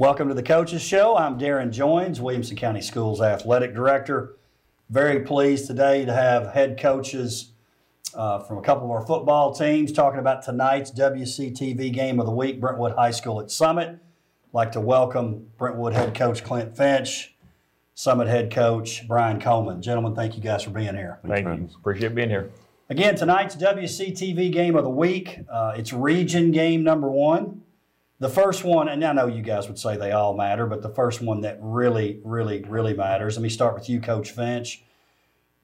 Welcome to the Coaches Show. I'm Darrin Joines, Williamson County Schools Athletic Director. Very pleased today to have head coaches uh, from a couple of our football teams talking about tonight's WCTV game of the week, Brentwood High School at Summit. I'd like to welcome Brentwood head coach Clint Finch, Summit head coach Brian Coleman. Gentlemen, thank you guys for being here. Thank you. Appreciate being here. Again, tonight's WCTV game of the week. Uh, it's region game number one. The first one, and I know you guys would say they all matter, but the first one that really, really, really matters. Let me start with you, Coach Finch.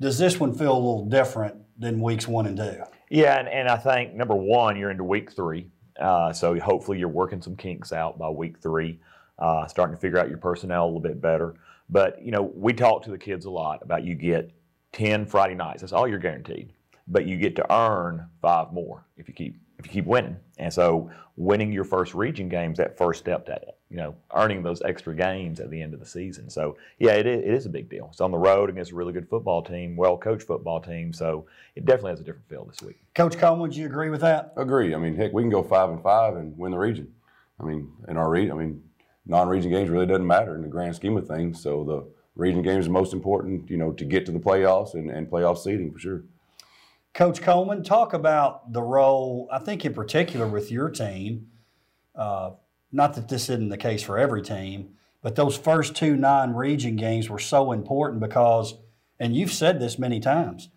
Does this one feel a little different than weeks one and two? Yeah, and, and I think number one, you're into week three. Uh, so hopefully you're working some kinks out by week three, uh, starting to figure out your personnel a little bit better. But, you know, we talk to the kids a lot about you get 10 Friday nights. That's all you're guaranteed. But you get to earn five more if you keep if you keep winning. And so winning your first region games, that first step to you know earning those extra games at the end of the season. So yeah, it is, it is a big deal. It's on the road against a really good football team, well coached football team. So it definitely has a different feel this week. Coach Coleman, would you agree with that? Agree. I mean, heck, we can go five and five and win the region. I mean, in our region, I mean, non-region games really doesn't matter in the grand scheme of things. So the region games are most important, you know, to get to the playoffs and, and playoff seeding for sure. Coach Coleman, talk about the role, I think in particular with your team. Uh, not that this isn't the case for every team, but those first two non region games were so important because, and you've said this many times,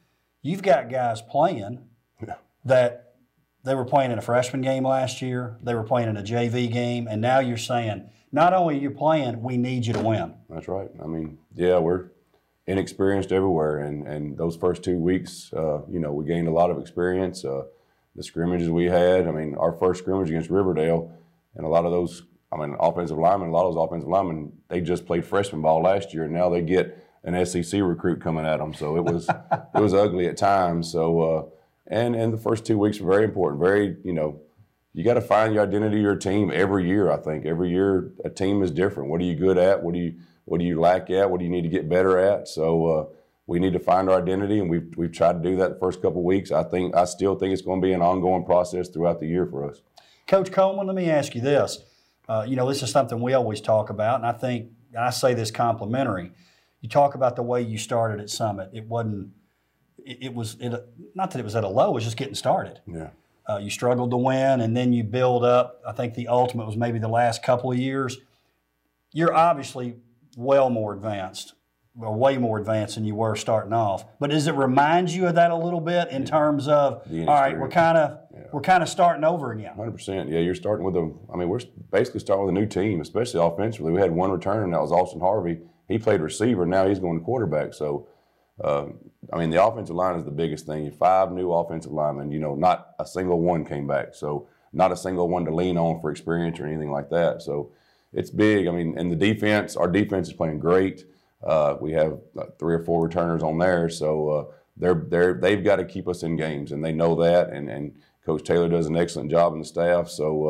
you've got guys playing yeah. that they were playing in a freshman game last year, they were playing in a JV game, and now you're saying, not only are you playing, we need you to win. That's right. I mean, yeah, we're inexperienced everywhere. And, and those first two weeks, uh, you know, we gained a lot of experience. Uh, the scrimmages we had, I mean, our first scrimmage against Riverdale, and a lot of those, I mean, offensive linemen, a lot of those offensive linemen, they just played freshman ball last year, and now they get an SEC recruit coming at them. So it was it was ugly at times. So uh, and and the first two weeks were very important. Very you know, you got to find your identity, your team every year. I think every year a team is different. What are you good at? What do you what do you lack at? What do you need to get better at? So uh, we need to find our identity, and we've we've tried to do that the first couple weeks. I think I still think it's going to be an ongoing process throughout the year for us. Coach Coleman, let me ask you this. Uh, you know, this is something we always talk about, and I think I say this complimentary. You talk about the way you started at Summit. It wasn't. It, it was it, not that it was at a low. It was just getting started. Yeah. Uh, you struggled to win, and then you build up. I think the ultimate was maybe the last couple of years. You're obviously well more advanced or way more advanced than you were starting off. But does it remind you of that a little bit in terms of all right, we're kind of yeah. we're kind of starting over again. Hundred percent. Yeah, you're starting with a. I mean, we're basically starting with a new team, especially offensively. We had one returner, and that was Austin Harvey. He played receiver. Now he's going to quarterback. So, um, I mean, the offensive line is the biggest thing. Five new offensive linemen. You know, not a single one came back. So, not a single one to lean on for experience or anything like that. So it's big. I mean, and the defense, our defense is playing great. Uh, we have three or four returners on there, so uh, they're they're they've got to keep us in games, and they know that. And and Coach Taylor does an excellent job in the staff, so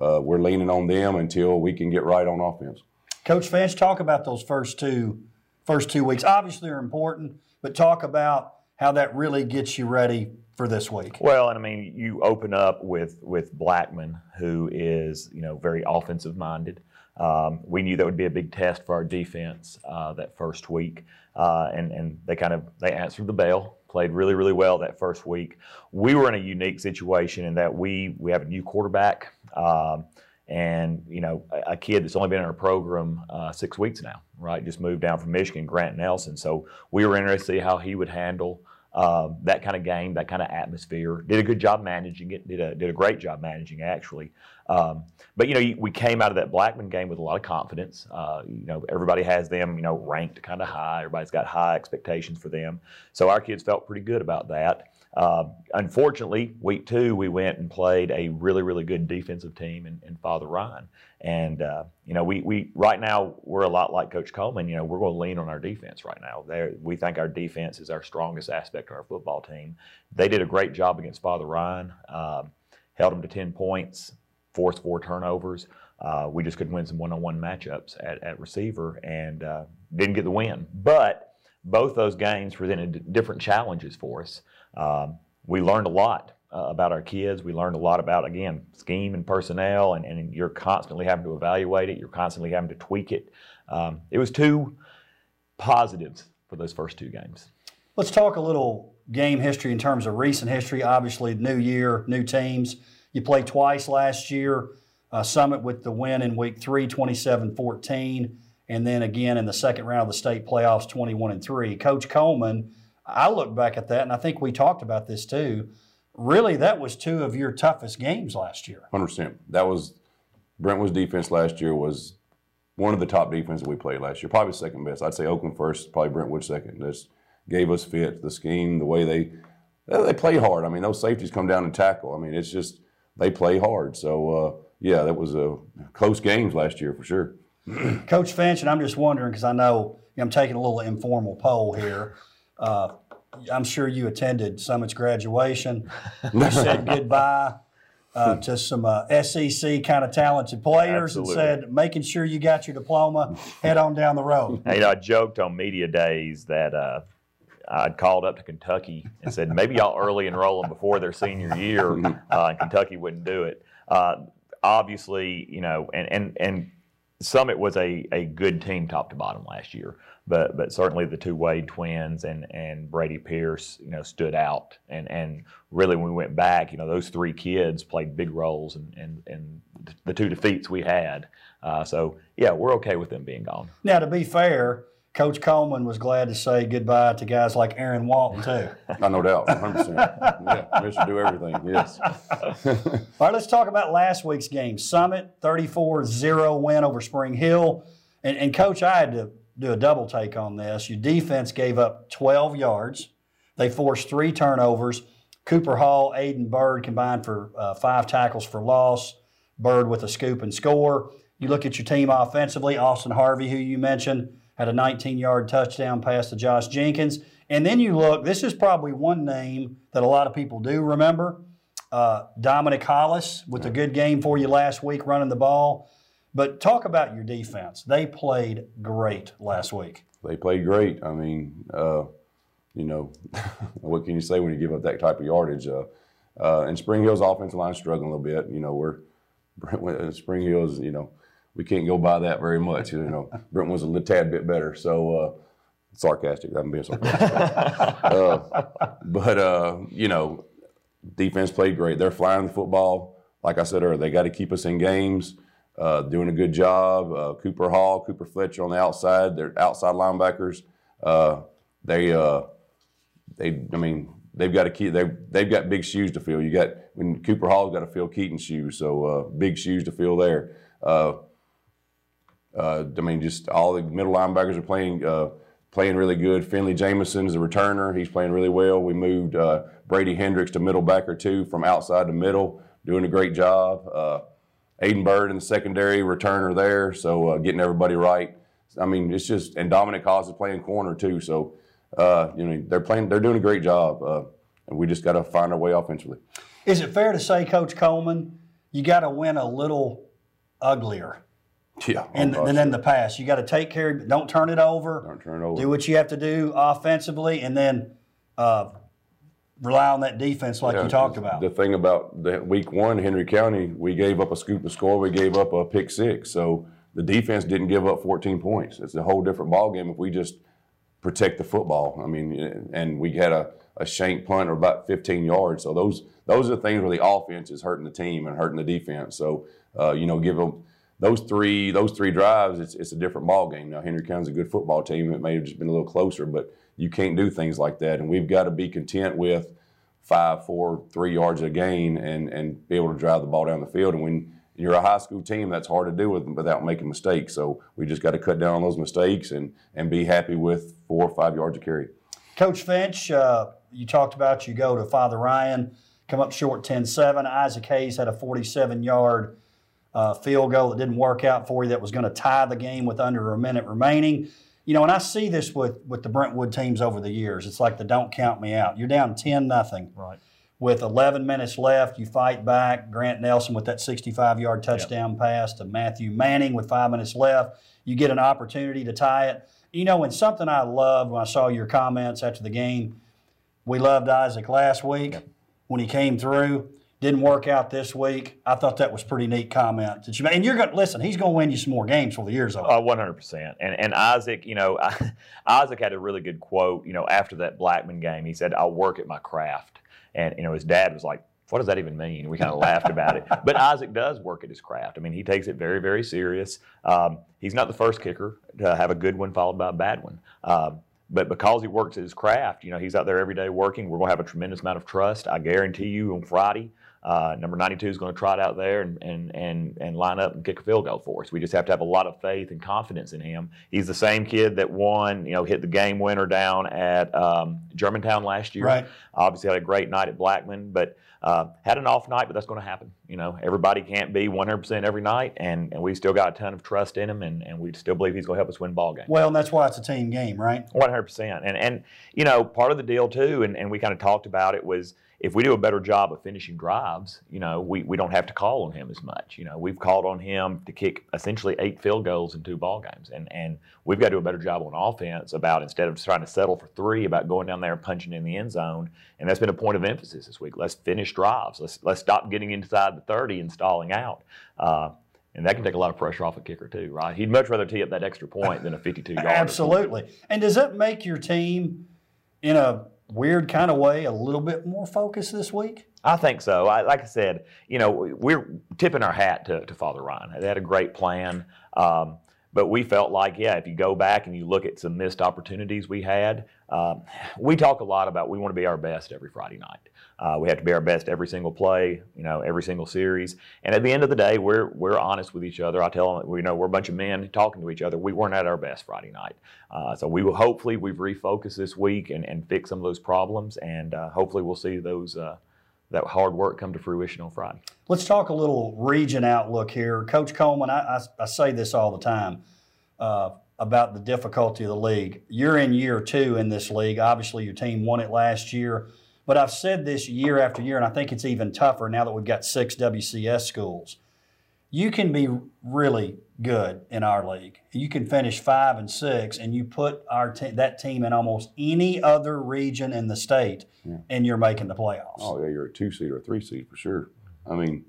uh, uh we're leaning on them until we can get right on offense. Coach Finch, talk about those first two first two weeks. Obviously, they're important, but talk about how that really gets you ready for this week. Well, and I mean, you open up with with Blackman, who is you know very offensive minded. Um, we knew that would be a big test for our defense uh, that first week, uh, and and they kind of they answered the bell, played really really well that first week. We were in a unique situation in that we we have a new quarterback. Um, and you know a, kid that's only been in our program uh, six weeks now, right? Just moved down from Michigan, Grant Nelson. So we were interested to see how he would handle uh, that kind of game, that kind of atmosphere. Did a good job managing it. Did a did a great job managing actually. Um, but you know, we came out of that Blackman game with a lot of confidence. Uh, you know, everybody has them, you know, ranked kind of high. Everybody's got high expectations for them. So our kids felt pretty good about that. Uh, unfortunately, week two, we went and played a really, really good defensive team in, in Father Ryan. And, uh, you know, we, we right now, we're a lot like Coach Coleman. You know, we're going to lean on our defense right now. There, we think our defense is our strongest aspect of our football team. They did a great job against Father Ryan, uh, held them to 10 points, forced four turnovers. Uh, we just couldn't win some one on one matchups at, at receiver and uh, didn't get the win. But both those games presented different challenges for us. Um, we learned a lot uh, about our kids. We learned a lot about again scheme and personnel, and, and you're constantly having to evaluate it. You're constantly having to tweak it. Um, it was two positives for those first two games. Let's talk a little game history in terms of recent history. Obviously, new year, new teams. You played twice last year. Uh, Summit with the win in week three, 27 14, and then again in the second round of the state playoffs, 21 and 3. Coach Coleman, I look back at that, and I think we talked about this too. Really, that was two of your toughest games last year. 100%. That was Brentwood's defense last year was one of the top defenses we played last year, probably second best. I'd say Oakland first, probably Brentwood second. This gave us fit, the scheme, the way they they play hard. I mean, those safeties come down and tackle. I mean, it's just they play hard. So uh, yeah, that was a close games last year for sure. Coach Finch, and I'm just wondering because I know I'm taking a little informal poll here. Uh, I'm sure you attended Summit's graduation. You said goodbye uh, to some uh, SEC kind of talented players Absolutely. and said, making sure you got your diploma, head on down the road. Hey, you know, I joked on media days that uh, I'd called up to Kentucky and said maybe y'all early enroll them before their senior year, uh, and Kentucky wouldn't do it. Uh, obviously, you know, and and and Summit was a, a good team top to bottom last year, but but certainly the two Wade twins and and Brady Pierce, you know, stood out. And and really, when we went back, you know, those three kids played big roles in in, in the two defeats we had. Uh, so yeah, we're okay with them being gone. Now, to be fair, Coach Coleman was glad to say goodbye to guys like Aaron Walton, too. I no doubt, 100%. yeah, Mr. Do everything, yes. All right, let's talk about last week's game. Summit, 34 0 win over Spring Hill. And, and, Coach, I had to do a double take on this. Your defense gave up 12 yards, they forced three turnovers. Cooper Hall, Aiden Bird combined for uh, five tackles for loss. Bird with a scoop and score. You look at your team offensively, Austin Harvey, who you mentioned, had a 19 yard touchdown pass to Josh Jenkins. And then you look, this is probably one name that a lot of people do remember uh, Dominic Hollis with a good game for you last week running the ball. But talk about your defense. They played great last week. They played great. I mean, uh, you know, what can you say when you give up that type of yardage? Uh, uh, and Spring Hill's offensive line struggling a little bit. You know, we're Spring Hill's, you know, we can't go by that very much. You know, Brentwood's a little tad bit better. So uh, sarcastic. I'm being sarcastic. uh, but uh, you know, defense played great. They're flying the football. Like I said earlier, they got to keep us in games. Uh, doing a good job. Uh, Cooper Hall, Cooper Fletcher on the outside. They're outside linebackers. Uh, they, uh, they, I mean, they've got to keep. They they've got big shoes to fill. You got when Cooper Hall's got to fill Keaton's shoes, so uh, big shoes to fill there. Uh, I mean, just all the middle linebackers are playing uh, playing really good. Finley Jamison is a returner; he's playing really well. We moved uh, Brady Hendricks to middle backer too, from outside to middle, doing a great job. Uh, Aiden Bird in the secondary returner there, so uh, getting everybody right. I mean, it's just and Dominic Haas is playing corner too, so uh, you know they're playing. They're doing a great job, and we just got to find our way offensively. Is it fair to say, Coach Coleman, you got to win a little uglier? Yeah. And, and then the pass, you got to take care. Don't turn it over. Don't turn it over. Do what you have to do offensively, and then uh, rely on that defense like Yeah, you talked about. The thing about the week one, Henry County, we gave up a scoop of score. We gave up a pick six. So the defense didn't give up 14 points. It's a whole different ballgame if we just protect the football. I mean, and we had a, a shank punt of about 15 yards. So those those are the things where the offense is hurting the team and hurting the defense. So uh, you know, give them those three those three drives. It's, it's a different ball game now. Henry County's a good football team. It may have just been a little closer, but you can't do things like that. And we've got to be content with five, four, three yards a gain and and be able to drive the ball down the field. And when you're a high school team, that's hard to do with, without making mistakes. So we just got to cut down on those mistakes and and be happy with four or five yards of carry. Coach Finch, uh, you talked about you go to Father Ryan, come up short 10-7. Isaac Hayes had a 47-yard uh, field goal that didn't work out for you that was going to tie the game with under a minute remaining. You know, and I see this with with the Brentwood teams over the years. It's like the don't count me out. You're down 10 nothing. Right. With 11 minutes left, you fight back. Grant Nelson with that 65 yard touchdown pass to Matthew Manning with five minutes left. You get an opportunity to tie it. You know, and something I loved when I saw your comments after the game, we loved Isaac last week. when he came through. Didn't work out this week. I thought that was pretty neat comment that you made. And you're going to listen. He's going to win you some more games for the year's over. Uh, One hundred percent. And and Isaac, you know, Isaac had a really good quote. You know, after that Blackman game, he said, "I'll work at my craft." And you know, his dad was like, "What does that even mean?" We kind of laughed about it. But Isaac does work at his craft. I mean, he takes it very, very serious. Um, he's not the first kicker to have a good one followed by a bad one. Um, but because he works at his craft, you know, he's out there every day working. We're going to have a tremendous amount of trust. I guarantee you on Friday, uh, number 92 is going to trot out there and, and, and, and line up and kick a field goal for us. We just have to have a lot of faith and confidence in him. He's the same kid that won, you know, hit the game winner down at um, Germantown last year. Right. Obviously had a great night at Blackman, but uh, had an off night, but that's going to happen. You know, everybody can't be 100% every night, and, and we still got a ton of trust in him, and, and we still believe he's going to help us win ball games. Well, and that's why it's a team game, right? One hundred percent, and and you know part of the deal too, and, and we kind of talked about it was if we do a better job of finishing drives, you know we, we don't have to call on him as much. You know we've called on him to kick essentially eight field goals in two ball games, and and we've got to do a better job on offense about instead of trying to settle for three, about going down there and punching in the end zone, and that's been a point of emphasis this week. Let's finish drives. Let's let's stop getting inside the thirty and stalling out. Uh, and that can take a lot of pressure off a kicker too, right? He'd much rather tee up that extra point than a 52 yard. Absolutely. And does that make your team, in a weird kind of way, a little bit more focused this week? I think so. I, like I said, you know, we're tipping our hat to, to Father Ryan. They had a great plan. Um, but we felt like, yeah, if you go back and you look at some missed opportunities we had, um, we talk a lot about we want to be our best every Friday night. Uh, we have to be our best every single play, you know, every single series. And at the end of the day, we're we're honest with each other. I tell them, you know, we're a bunch of men talking to each other. We weren't at our best Friday night, uh, so we will hopefully we've refocused this week and, and fix some of those problems, and uh, hopefully we'll see those uh, that hard work come to fruition on Friday. Let's talk a little region outlook here. Coach Coleman, I, I, I say this all the time uh, about the difficulty of the league. You're in year two in this league. Obviously, your team won it last year. But I've said this year after year, and I think it's even tougher now that we've got six WCS schools. You can be really good in our league. You can finish five and six, and you put our te- that team in almost any other region in the state, and you're making the playoffs. Oh yeah, you're a two seed or a three seed for sure. I mean,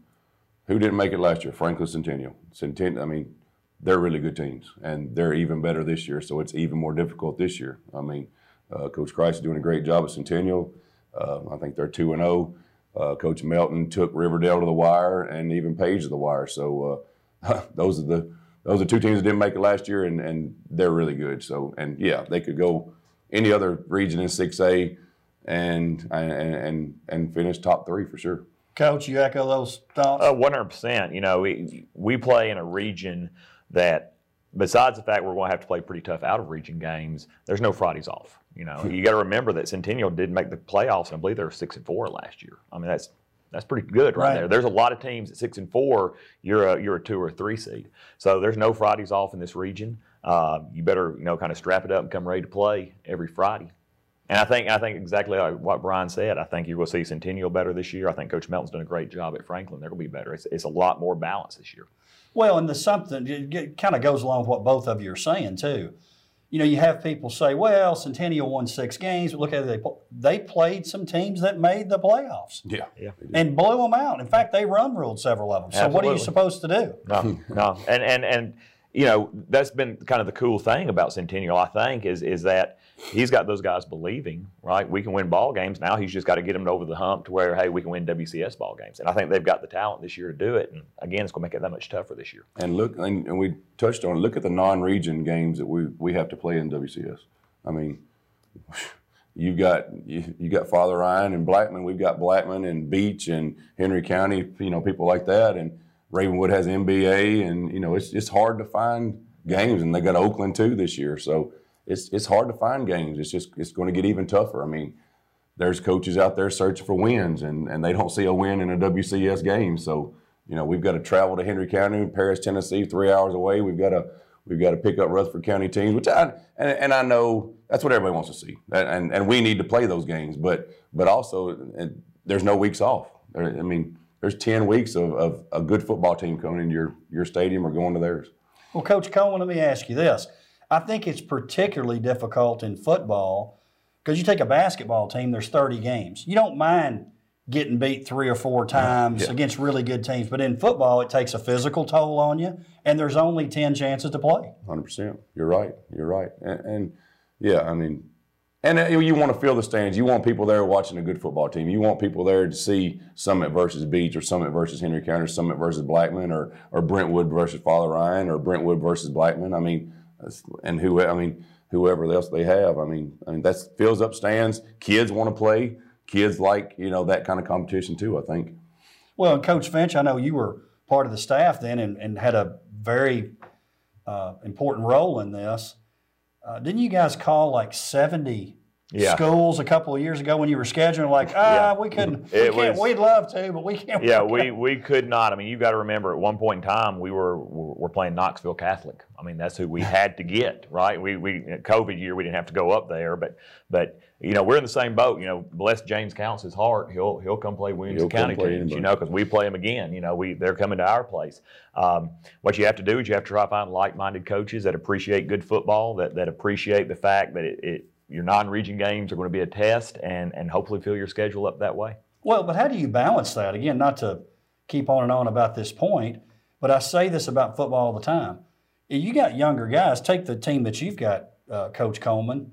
who didn't make it last year? Franklin Centennial. Centennial. I mean, they're really good teams, and they're even better this year. So it's even more difficult this year. I mean, uh, Coach Christ is doing a great job at Centennial. Uh, I think they're two and zero. Uh, Coach Melton took Riverdale to the wire, and even Page to the wire. So uh, those are the those are two teams that didn't make it last year, and, and they're really good. So and yeah, they could go any other region in six A, and and and and finish top three for sure. Coach, you echo those thoughts? Uh, One hundred percent. You know, we we play in a region that, besides the fact we're going to have to play pretty tough out of region games, there's no Fridays off. You know, you got to remember that Centennial did make the playoffs, and I believe they were six and four last year. I mean, that's that's pretty good right, Right. there. There's a lot of teams at six and four. You're a you're a two or three seed. So there's no Fridays off in this region. Uh, you better you know kind of strap it up and come ready to play every Friday. And I think I think exactly like what Brian said. I think you will see Centennial better this year. I think Coach Melton's done a great job at Franklin. They're going to be better. It's, it's a lot more balanced this year. Well, and the something it kind of goes along with what both of you are saying too. You know, you have people say, "Well, Centennial won six games, but look at it, they they played some teams that made the playoffs Yeah, Yeah. and blew them out. In fact, they run ruled several of them. So what are you supposed to do? No, no, and and and you know that's been kind of the cool thing about Centennial. I think is is that he's got those guys believing right. We can win ball games. Now he's just got to get them over the hump to where hey we can win WCS ball games. And I think they've got the talent this year to do it. And again, it's going to make it that much tougher this year. and look, and, we touched on. Look at the non-region games that we we have to play in WCS. I mean, you've got you, you got Father Ryan and Blackman. We've got Blackman and Beach and Henry County. You know, people like that. And Ravenwood has MBA, and you know, it's it's hard to find games, and they got Oakland too this year. So it's it's hard to find games. It's just it's going to get even tougher. I mean, there's coaches out there searching for wins, and, and they don't see a win in a WCS game. So, you know, we've got to travel to Henry County, Paris, Tennessee, three hours away. We've got to we've got to pick up Rutherford County teams, which I and, and I know that's what everybody wants to see, and, and we need to play those games. But but also, there's no weeks off. There, I mean, there's ten weeks of, of a good football team coming into your your stadium or going to theirs. Well, Coach Cohen, let me ask you this. I think it's particularly difficult in football because you take a basketball team, there's 30 games. You don't mind getting beat three or four times Yeah. against really good teams. But in football, it takes a physical toll on you, and there's only 10 chances to play. Hundred percent. You're right. You're right. And, and yeah, I mean, and uh, you want to fill the stands. You want people there watching a good football team. You want people there to see Summit versus Beach, or Summit versus Henry County, or Summit versus Blackman, or or Brentwood versus Father Ryan, or Brentwood versus Blackman. I mean, and who I mean, whoever else they have. I mean, I mean that fills up stands. Kids want to play. Kids like you know that kind of competition too. I think. Well, Coach Finch, I know you were part of the staff then and, and had a very uh, important role in this. Uh, didn't you guys call like 70 Yeah. schools a couple of years ago when you were scheduling? Like, ah, Yeah. we couldn't, we It can't, was- we'd love to, but we can't. Yeah, we, out." we could not. I mean, you've got to remember at one point in time we were we're playing Knoxville Catholic. I mean, that's who we had to get right. We we COVID year we didn't have to go up there, but but you know we're in the same boat. You know, bless James counts his heart. He'll he'll come play Williams He'll County play teams. anybody. You know, because we play them again. You know, we they're coming to our place. Um, what you have to do is you have to try to find like-minded coaches that appreciate good football, that that appreciate the fact that it, it your non-region games are going to be a test, and and hopefully fill your schedule up that way. Well, but how do you balance that? Again, not to keep on and on about this point, but I say this about football all the time. If you got younger guys, take the team that you've got, uh, Coach Coleman.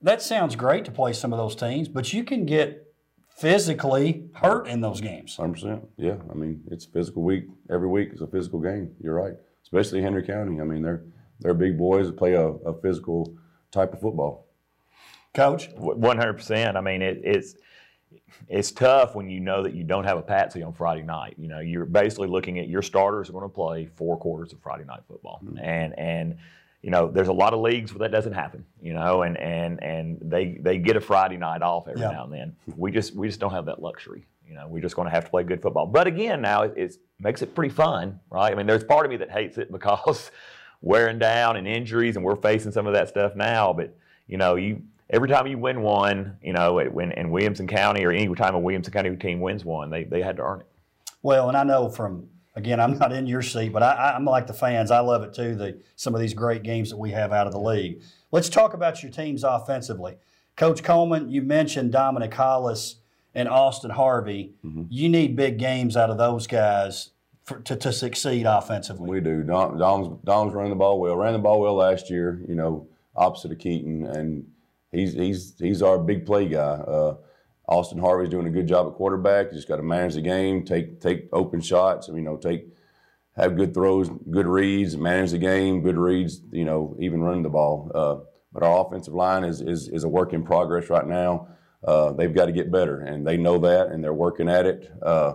That sounds great to play some of those teams, but you can get physically hurt in those games. Hundred percent. Yeah, I mean it's physical week. Every week is a physical game. You're right. Especially Henry County. I mean they're they're big boys that play a, a physical type of football. Coach, One hundred percent. I mean, it, it's it's tough when you know that you don't have a patsy on Friday night. You know, you're basically looking at your starters are going to play four quarters of Friday night football, mm-hmm. and and you know, there's a lot of leagues where that doesn't happen. You know, and and and they they get a Friday night off every Yeah. now and then. We just we just don't have that luxury. You know, we're just going to have to play good football. But again, now it it's, makes it pretty fun, right? I mean, there's part of me that hates it because wearing down and injuries, and we're facing some of that stuff now. But you know, you every time you win one, you know, when in Williamson County or any time a Williamson County team wins one, they they had to earn it. well, and I know from again, I'm not in your seat, but I, I- I'm like the fans. I love it too. The some of these great games that we have out of the league. Let's talk about your teams offensively. Coach Coleman, you mentioned Dominic Hollis and Austin Harvey. Mm-hmm. You need big games out of those guys for, to, to succeed offensively. We do. Dom, Dom's, Dom's running the ball well. Ran the ball well last year. You know, opposite of Keaton, and he's he's he's our big play guy. Uh, Austin Harvey's doing a good job at quarterback. He's got to manage the game, take take open shots. You know, take have good throws, good reads, manage the game, good reads. You know, even running the ball. Uh, but our offensive line is is is a work in progress right now. Uh, they've got to get better, and they know that, and they're working at it. Uh,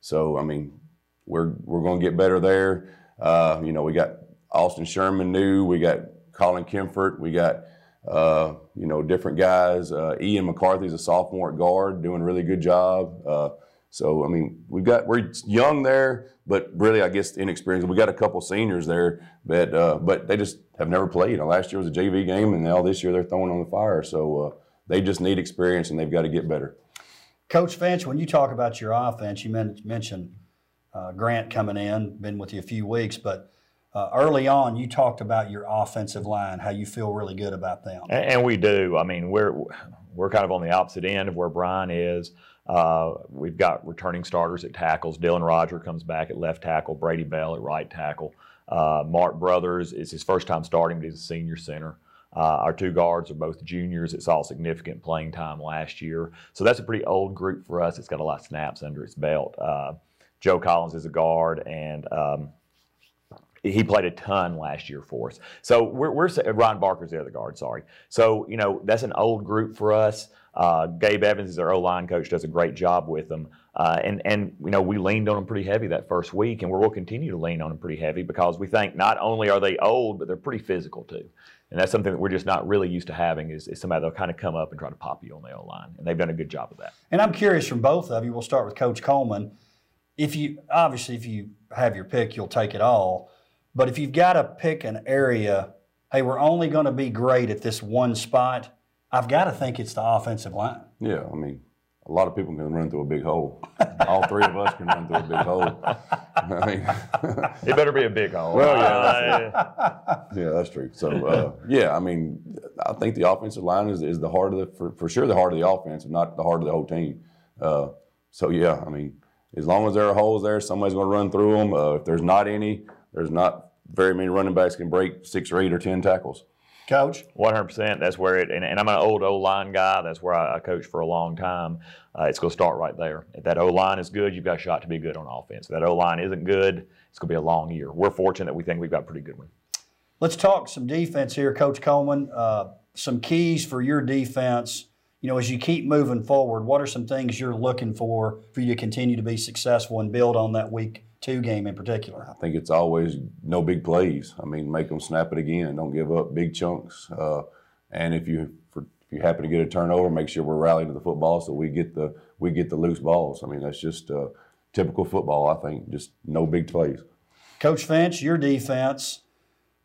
so, I mean, we're we're going to get better there. Uh, you know, we got Austin Sherman new, we got Colin Kemfort, we got uh, you know different guys. Uh, Ian McCarthy's a sophomore at guard, doing a really good job. Uh, so I mean, we've got we're young there, but really I guess inexperienced. We got a couple seniors there, but uh, but they just have never played. Last year was a JV game, and now this year they're throwing on the fire. So uh, they just need experience, and they've got to get better. Coach Finch, when you talk about your offense, you mentioned uh, Grant coming in, been with you a few weeks, but uh, early on, you talked about your offensive line, how you feel really good about them. And, and we do. I mean, we're we're kind of on the opposite end of where Brian is. Uh, we've got returning starters at tackles. Dylan Roger comes back at left tackle. Brady Bell at right tackle. Uh, Mark Brothers is his first time starting, but he's a senior center. Uh, our two guards are both juniors that saw significant playing time last year. So that's a pretty old group for us. It's got a lot of snaps under its belt. Uh, Joe Collins is a guard, and um, he played a ton last year for us. So we're, we're Barker's the other guard. Sorry. So you know that's an old group for us. Uh, Gabe Evans is our O line coach. Does a great job with them. Uh, and and you know we leaned on them pretty heavy that first week, and we will continue to lean on them pretty heavy because we think not only are they old, but they're pretty physical too. And that's something that we're just not really used to having is, is somebody that'll kind of come up and try to pop you on the O line, and they've done a good job of that. And I'm curious from both of you. We'll start with Coach Coleman. If you obviously, if you have your pick, you'll take it all. But if you've got to pick an area, hey, we're only going to be great at this one spot. I've got to think it's the offensive line. Yeah, I mean, a lot of people can run through a big hole. All three of us can run through a big hole. I mean, It better be a big hole. Well, yeah, Uh, yeah, that's true. So, uh, yeah, I mean, I think the offensive line is, is the heart of the, for, for sure, the heart of the offense, and not the heart of the whole team. Uh, so yeah, I mean, as long as there are holes there, somebody's going to run through them. Uh, if there's not any, there's not very many running backs can break six or eight or ten tackles. Coach? 100%. That's where it, and, and I'm an old O line guy. That's where I, I coached for a long time. Uh, it's going to start right there. If that O line is good, you've got a shot to be good on offense. If that O line isn't good, it's going to be a long year. We're fortunate that we think we've got a pretty good one. Let's talk some defense here, Coach Coleman. Uh, some keys for your defense. You know, as you keep moving forward, what are some things you're looking for for you to continue to be successful and build on that week two game in particular? I think it's always no big plays. I mean, make them snap it again. Don't give up big chunks. Uh, and if you for, if you happen to get a turnover, make sure we're rallying to the football so we get the we get the loose balls. I mean, that's just uh, typical football. I think just no big plays. Coach Finch, your defense.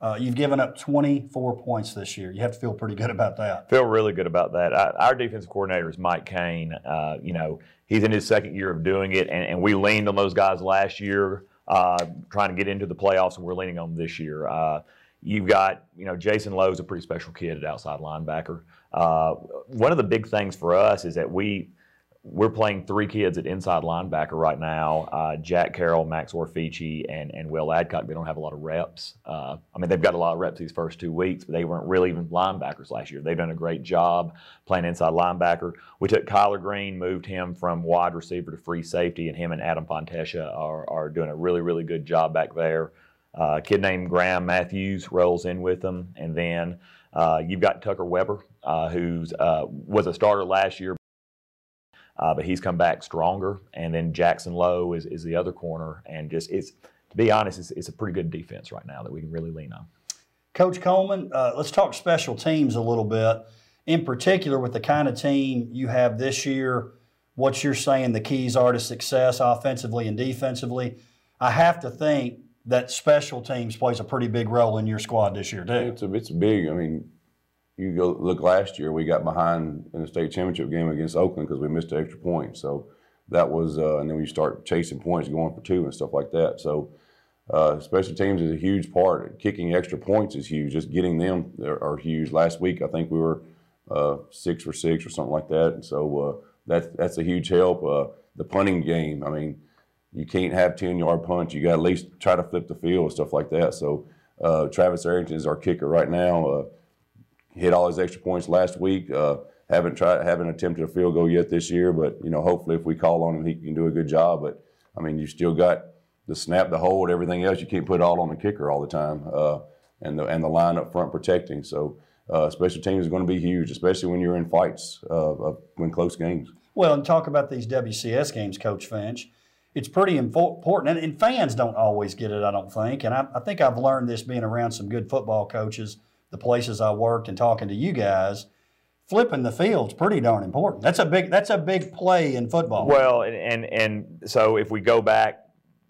Uh, you've given up 24 points this year. You have to feel pretty good about that. Feel really good about that. I, our defensive coordinator is Mike Kane. Uh, you know, he's in his second year of doing it, and, and we leaned on those guys last year, uh, trying to get into the playoffs, and we're leaning on them this year. Uh, you've got, you know, Jason Lowe's a pretty special kid at outside linebacker. Uh, one of the big things for us is that we – we're playing three kids at inside linebacker right now uh, Jack Carroll, Max Orfici, and, and Will Adcock. They don't have a lot of reps. Uh, I mean, they've got a lot of reps these first two weeks, but they weren't really even linebackers last year. They've done a great job playing inside linebacker. We took Kyler Green, moved him from wide receiver to free safety, and him and Adam Fontesha are, are doing a really, really good job back there. Uh, a kid named Graham Matthews rolls in with them. And then uh, you've got Tucker Weber, uh, who uh, was a starter last year uh, but he's come back stronger. And then Jackson Lowe is, is the other corner. And just it's to be honest, it's, it's a pretty good defense right now that we can really lean on. Coach Coleman, uh, let's talk special teams a little bit. In particular, with the kind of team you have this year, what you're saying the keys are to success offensively and defensively. I have to think that special teams plays a pretty big role in your squad this year too. It's a, it's big. I mean, you go look last year, we got behind in the state championship game against Oakland because we missed an extra point. So that was, uh, and then we start chasing points, going for two and stuff like that. So uh, special teams is a huge part. Kicking extra points is huge. Just getting them are, are huge. Last week, I think we were uh, six for six or something like that. And so uh, that's that's a huge help. Uh, the punting game, I mean, you can't have ten yard punch. You got at least try to flip the field and stuff like that. So uh, Travis Arrington is our kicker right now hit all his extra points last week. Uh, haven't tried, haven't attempted a field goal yet this year, but you know, hopefully, if we call on him, he can do a good job. But I mean, you still got the snap, the hold, everything else. You can't put it all on the kicker all the time, uh, and the and the line up front protecting. So. Uh, special teams is going to be huge, especially when you're in fights, uh, when close games. Well, and talk about these WCS games, Coach Finch. It's pretty important, and, and fans don't always get it, I don't think. And I, I think I've learned this being around some good football coaches the places I worked and talking to you guys, flipping the field's pretty darn important. That's a big that's a big play in football. Well, and and, and so if we go back,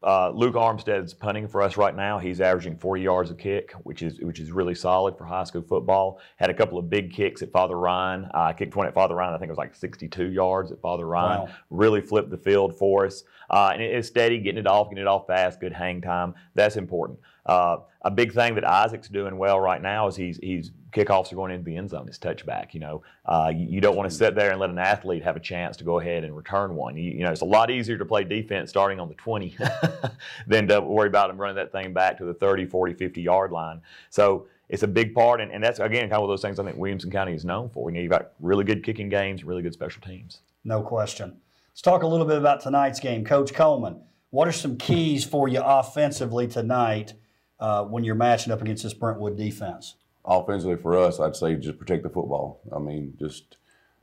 uh, Luke Armstead's punting for us right now. He's averaging 40 yards a kick, which is which is really solid for high school football. Had a couple of big kicks at Father Ryan. Uh, kicked one at Father Ryan. I think it was like 62 yards at Father Ryan. Wow. Really flipped the field for us. Uh, and it is steady, getting it off, getting it off fast, good hang time. That's important. Uh, a big thing that Isaac's doing well right now is he's he's kickoffs are going into the end zone. His touchback. You know, uh, you, you, don't want to sit there and let an athlete have a chance to go ahead and return one. You, you know, it's a lot easier to play defense starting on the 20 than to worry about him running that thing back to the 30, 40, 50 yard line. So it's a big part, and, and that's again kind of one of those things I think Williamson County is known for. You know, you've got really good kicking games, really good special teams. No question. Let's talk a little bit about tonight's game, Coach Coleman. What are some keys for you offensively tonight? Uh, when you're matching up against this Brentwood defense? Offensively, for us, I'd say just protect the football. I mean, just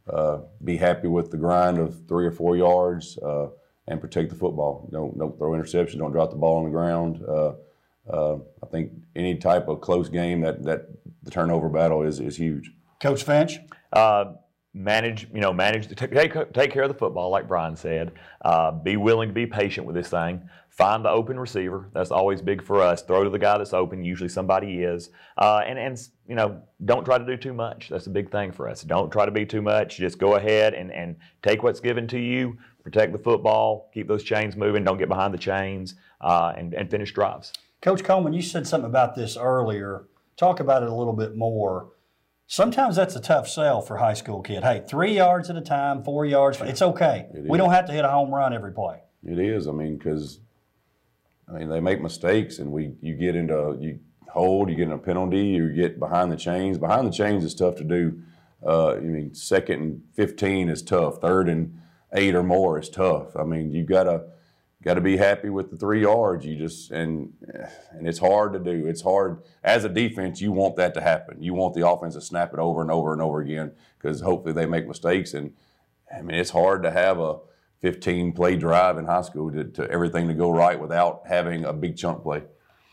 uh, be happy with the grind of three or four yards uh, and protect the football. Don't don't throw interceptions. Don't drop the ball on the ground. Uh, uh, I think any type of close game that that the turnover battle is is huge. Coach Finch. Manage, you know, manage take, take care of the football, like Brian said. Uh, be willing to be patient with this thing. Find the open receiver. That's always big for us. Throw to the guy that's open. Usually somebody is. Uh, and, and, you know, don't try to do too much. That's a big thing for us. Don't try to be too much. Just go ahead and, and take what's given to you. Protect the football. Keep those chains moving. Don't get behind the chains. Uh, and, and finish drives. Coach Coleman, you said something about this earlier. Talk about it a little bit more Sometimes that's a tough sell for a high school kid. Hey, three yards at a time, four yards, it's okay. It we is. don't have to hit a home run every play. It is. I mean, because I mean they make mistakes, and we you get into you hold, you get in a penalty, you get behind the chains. Behind the chains is tough to do. Uh, I mean, second and fifteen is tough. Third and eight or more is tough. I mean, you gotta got to be happy with the three yards. You just and and it's hard to do. It's hard as a defense. You want that to happen. You want the offense to snap it over and over and over again because hopefully they make mistakes. And I mean, it's hard to have a 15 play drive in high school to, to everything to go right without having a big chunk play.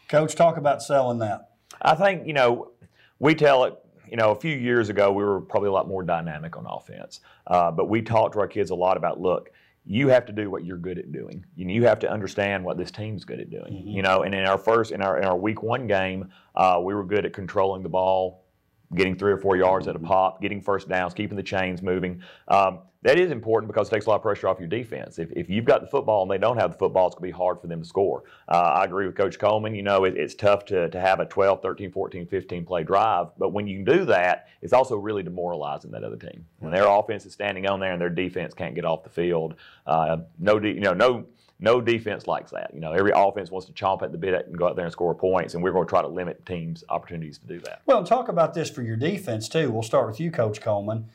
Coach, talk about selling that. I think, you know, we tell it, you know, a few years ago, we were probably a lot more dynamic on offense. Uh, but we talked to our kids a lot about look, you have to do what you're good at doing. You, you have to understand what this team's good at doing. You know, and in our first, in our, in our week one game, uh, we were good at controlling the ball, getting three or four yards at a pop, getting first downs, keeping the chains moving. Um, that is important because it takes a lot of pressure off your defense. If, if you've got the football and they don't have the football, it's going to be hard for them to score. Uh, I agree with Coach Coleman. You know, it, it's tough to, to have a 12, 13, 14, 15 play drive, but when you do that, it's also really demoralizing that other team. When their offense is standing on there and their defense can't get off the field, uh, no, de- you know, no no defense likes that. You know, every offense wants to chomp at the bit and go out there and score points, and we're going to try to limit teams' opportunities to do that. Well, talk about this for your defense too. We'll start with you, Coach Coleman.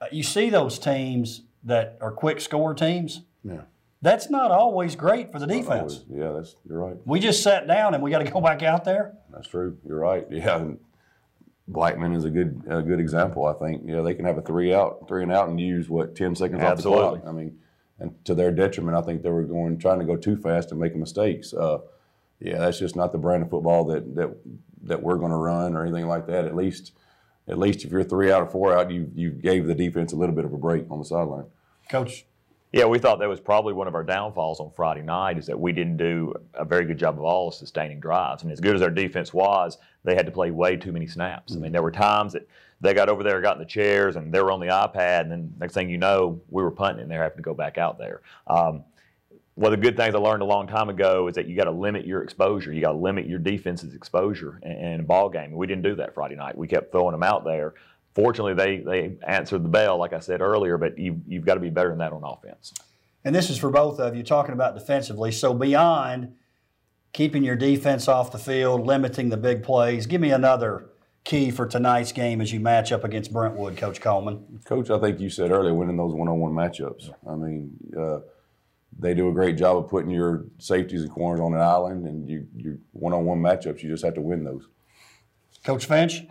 Uh, you see those teams that are quick score teams. Yeah. That's not always great for the defense. Yeah, that's you're right. We just sat down and we got to go back out there. That's true. You're right. Yeah. And Blackman is a good a good example. I think. Yeah, they can have a three out, three and out, and use what ten seconds Absolutely. off the clock. I mean, and to their detriment, I think they were going trying to go too fast and making mistakes. Uh, yeah, that's just not the brand of football that that that we're going to run or anything like that. At least, at least if you're three out or four out, you you gave the defense a little bit of a break on the sideline. Coach, Yeah, we thought that was probably one of our downfalls on Friday night is that we didn't do a very good job of all sustaining drives. And as good as our defense was, they had to play way too many snaps. I mean, there were times that they got over there, got in the chairs, and they were on the iPad, and then next thing you know, we were punting, and they're having to go back out there. Um, one of the good things I learned a long time ago is that you got to limit your exposure. You got to limit your defense's exposure in, in a ball game. We didn't do that Friday night. We kept throwing them out there. Fortunately, they they answered the bell, like I said earlier. But you you've got to be better than that on offense. and this is for both of you talking about defensively. So beyond keeping your defense off the field, limiting the big plays, give me another key for tonight's game as you match up against Brentwood, Coach Coleman. Coach, I think you said earlier, winning those one-on-one matchups. I mean, uh, they do a great job of putting your safeties and corners on an island, and you, you one-on-one matchups. You just have to win those. Coach Finch,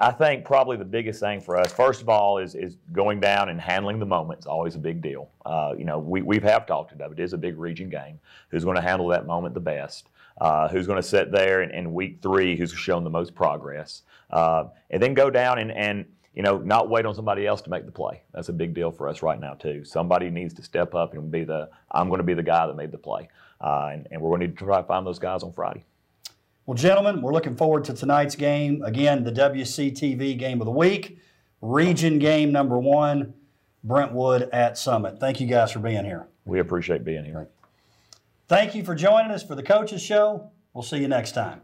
I think probably the biggest thing for us, first of all, is is going down and handling the moment is always a big deal. Uh, you know, we, we have talked about it. It is a big region game. Who's going to handle that moment the best? Uh, who's going to sit there in, in week three? Who's shown the most progress? Uh, and then go down and, and you know not wait on somebody else to make the play. That's a big deal for us right now too. Somebody needs to step up and be the I'm going to be the guy that made the play, uh, and, and we're going to need to try to find those guys on Friday. Well, gentlemen, we're looking forward to tonight's game. Again, the WCTV game of the week, region game number one, Brentwood at Summit. Thank you guys for being here. We appreciate being here. Thank you for joining us for the Coaches Show. We'll see you next time.